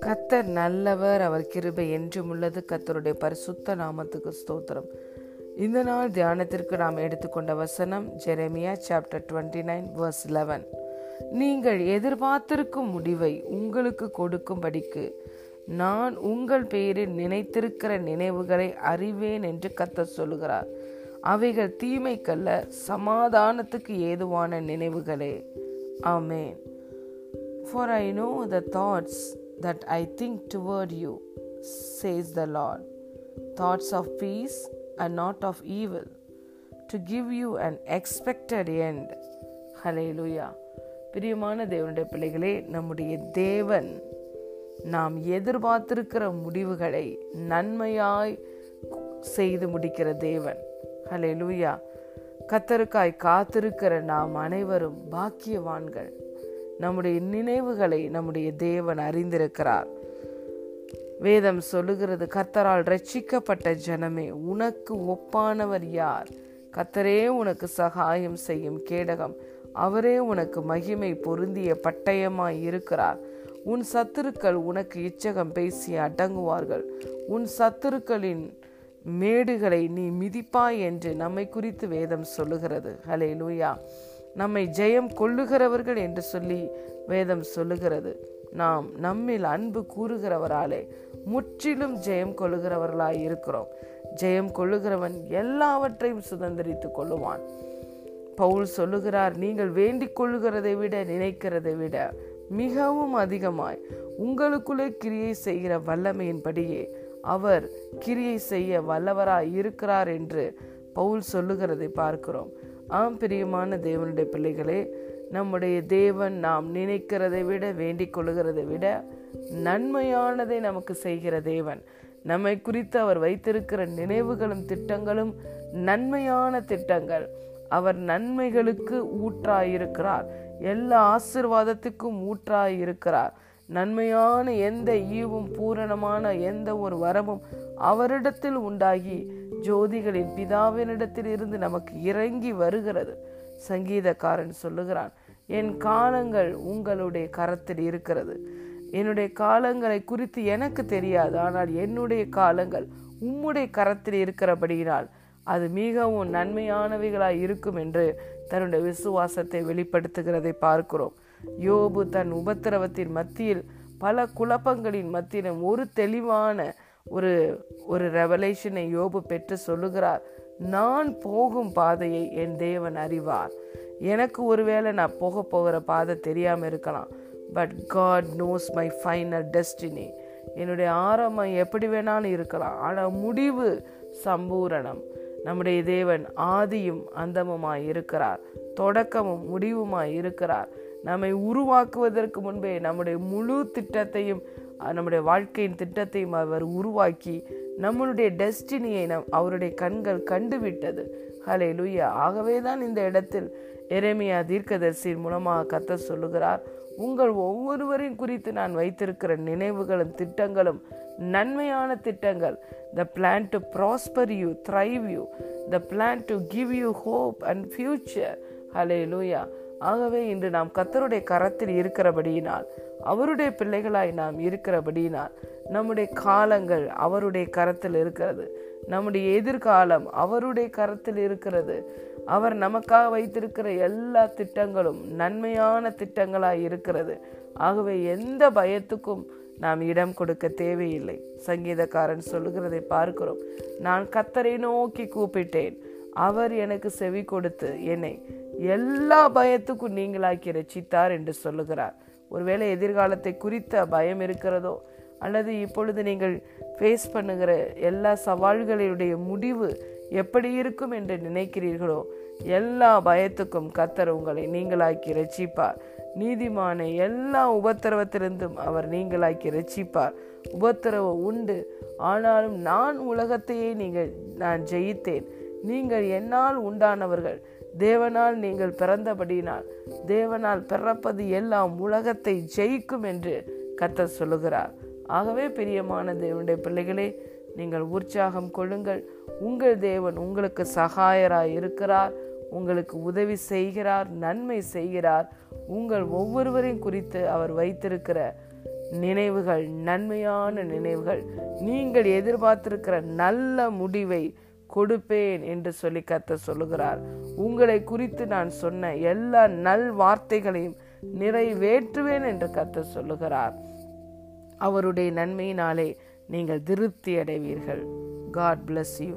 கத்தர் நல்லவர் அவர் கிருபை என்றும் உள்ளது. கத்தருடைய பரிசுத்த நாமத்துக்கு ஸ்தோத்திரம். இந்த நாள் தியானத்திற்கு நாம் எடுத்துக்கொண்ட வசனம் Jeremiah chapter twenty nine verse eleven நீங்கள் எதிர்பார்த்திருக்கும் முடிவை உங்களுக்கு கொடுக்கும்படிக்கு நான் உங்கள் பெயரில் நினைத்திருக்கிற நினைவுகளை அறிவேன் என்று கத்தர் சொல்லுகிறார். அவைகள் தீமைக்கல்ல சமாதானத்துக்கு ஏதுவான நினைவுகளே ஆமேன் For I know the thoughts that I think toward you, says the Lord, thoughts of peace and not of evil, to give you an expected end. Hallelujah. பிரியமான தேவனுடைய பிள்ளைகளே நம்முடைய தேவன் நாம் எதிர்பார்த்திருக்கிற முடிவுகளை நன்மையாய் செய்து முடிக்கிற தேவன் ஹலே லூயா கத்தருக்காய் காத்திருக்கிற நாம் அனைவரும் பாக்கியவான்கள். நம்முடைய நினைவுகளை நம்முடைய தேவன் அறிந்திருக்கிறார். வேதம் சொல்லுகிறது கத்தரால் ரட்சிக்கப்பட்ட ஜனமே உனக்கு ஒப்பானவர் யார்? கத்தரே உனக்கு சகாயம் செய்யும் கேடகம். அவரே உனக்கு மகிமை பொருந்திய பட்டயமாய் இருக்கிறார். உன் சத்துருக்கள் உனக்கு இச்சகம் பேசி அடங்குவார்கள். உன் சத்துருக்களின் மேடுகளை நீ மிதிப்பாய் என்று நம்மை குறித்து வேதம் சொல்லுகிறது. ஹலே லூயா நம்மை ஜெயம் கொள்ளுகிறவர்கள் என்று சொல்லி வேதம் சொல்லுகிறது. நாம் நம்மில் அன்பு கூறுகிறவராலே முற்றிலும் ஜெயம் கொள்ளுகிறவர்களாய் இருக்கிறோம். ஜெயம் கொள்ளுகிறவன் எல்லாவற்றையும் சுதந்திரித்துக் கொள்ளுவான். பவுல் சொல்லுகிறார் நீங்கள் வேண்டிக் கொள்ளுகிறதை விட நினைக்கிறதை விட மிகவும் அதிகமாய் உங்களுக்குள்ளே கிரியை செய்கிற வல்லமையின்படியே அவர் கிரியை செய்ய வல்லவராய் இருக்கிறார் என்று பவுல் சொல்லுகிறதை பார்க்கிறோம். ஆம் பிரியமான தேவனுடைய பிள்ளைகளே நம்முடைய தேவன் நாம் நினைக்கிறதை விட வேண்டிக் கொள்ளுகிறதை விட நன்மையானதை நமக்கு செய்கிற தேவன். நம்மை குறித்து அவர் வைத்திருக்கிற நினைவுகளும் திட்டங்களும் நன்மையான திட்டங்கள். அவர் நன்மைகளுக்கு ஊற்றாயிருக்கிறார். எல்லா ஆசிர்வாதத்துக்கும் ஊற்றாயிருக்கிறார். நன்மையான எந்த ஈவும் பூரணமான எந்த ஒரு வரமும் அவரிடத்தில் உண்டாகி ஜோதிகளின் பிதாவினிடத்தில் இருந்து நமக்கு இறங்கி வருகிறது. சங்கீதக்காரன் சொல்லுகிறான் என் காலங்கள் உங்களுடைய கரத்தில் இருக்கிறது. என்னுடைய காலங்களை குறித்து எனக்கு தெரியாது. ஆனால் என்னுடைய காலங்கள் உம்முடைய கரத்தில் இருக்கிறபடியினால் அது மிகவும் நன்மையானவைகளாய் இருக்கும் என்று தன்னுடைய விசுவாசத்தை வெளிப்படுத்துகிறதை பார்க்கிறோம். யோபு தன் உபத்திரவத்தின் மத்தியில் பல குழப்பங்களின் மத்தியிலும் ஒரு தெளிவான ஒரு ஒரு ரெவலேஷனை யோபு பெற்று சொல்லுகிறார். நான் போகும் பாதையை என் தேவன் அறிவார். எனக்கு ஒருவேளை நான் போக போகிற பாதை தெரியாமல் இருக்கலாம். But God knows my final destiny என்னுடைய ஆரம்பம் எப்படி வேணாலும் இருக்கலாம். ஆனால் முடிவு சம்பூரணம். நம்முடைய தேவன் ஆதியும் அந்தமுமாய் இருக்கிறார். தொடக்கமும் முடிவுமாய் இருக்கிறார். நம்மை உருவாக்குவதற்கு முன்பே நம்முடைய முழு திட்டத்தையும் நம்முடைய வாழ்க்கையின் திட்டத்தையும் அவர் உருவாக்கி நம்மளுடைய டெஸ்டினியை நம் அவருடைய கண்கள் கண்டுவிட்டது. ஹலே லுய்யா ஆகவே தான் இந்த இடத்தில் எரேமியா தீர்க்கதர்சியின் மூலமாக கத்த சொல்லுகிறார் உங்கள் ஒவ்வொருவரையும் குறித்து நான் வைத்திருக்கிற நினைவுகளும் திட்டங்களும் நன்மையான திட்டங்கள் the plan to prosper you thrive you the plan to give you hope and future hallelujah ஆகவே இன்று நாம் கத்தருடைய கரத்தில் இருக்கிறபடியினால் அவருடைய பிள்ளைகளாய் நாம் இருக்கிறபடியினால் நம்முடைய காலங்கள் அவருடைய கரத்தில் இருக்கிறது. நம்முடைய எதிர்காலம் அவருடைய கரத்தில் இருக்கிறது. அவர் நமக்காக வைத்திருக்கிற எல்லா திட்டங்களும் நன்மையான திட்டங்களாய் இருக்கிறது. ஆகவே எந்த பயத்துக்கும் நாம் இடம் கொடுக்க தேவையில்லை. சங்கீதக்காரன் சொல்லுகிறதை பார்க்கிறோம். நான் கத்தரை நோக்கி கூப்பிட்டேன். அவர் எனக்கு செவி கொடுத்து என்னை எல்லா பயத்துக்கும் நீங்களாக்கி ரச்சித்தார் என்று சொல்லுகிறார். ஒருவேளை எதிர்காலத்தை குறித்த பயம் இருக்கிறதோ அல்லது இப்பொழுது நீங்கள் ஃபேஸ் பண்ணுகிற எல்லா சவால்களுடைய முடிவு எப்படி இருக்கும் என்று நினைக்கிறீர்களோ எல்லா பயத்துக்கும் கத்தர் உங்களை நீங்களாக்கி ரட்சிப்பார். நீதிமானை எல்லா உபத்திரவத்திலிருந்தும் அவர் நீங்களாக்கி ரட்சிப்பார். உபத்திரவம் உண்டு. ஆனாலும் நான் உலகத்தையே நீங்கள் நான் ஜெயித்தேன். நீங்கள் என்னால் உண்டானவர்கள் தேவனால் நீங்கள் பிறந்தபடினால் தேவனால் பிறப்பது எல்லாம் உலகத்தை ஜெயிக்கும் என்று கத்தர் சொல்லுகிறார். ஆகவே பிரியமான தேவனுடைய பிள்ளைகளே நீங்கள் உற்சாகம் கொள்ளுங்கள். உங்கள் தேவன் உங்களுக்கு சகாயராய் இருக்கிறார் உங்களுக்கு உதவி செய்கிறார் நன்மை செய்கிறார். உங்கள் ஒவ்வொருவரையும் குறித்து அவர் வைத்திருக்கிற நினைவுகள் நன்மையான நினைவுகள் நீங்கள் எதிர்பார்த்திருக்கிற நல்ல முடிவை கொடுப்பேன் என்று சொல்லி கத்த சொல்லுகிறார். உங்களை குறித்து நான் சொன்ன எல்லா நல் வார்த்தைகளையும் நிறைவேற்றுவேன் என்று கர்த்தர் சொல்லுகிறார். அவருடைய நன்மையினாலே நீங்கள் திருப்தி அடைவீர்கள் காட் பிளஸ் யூ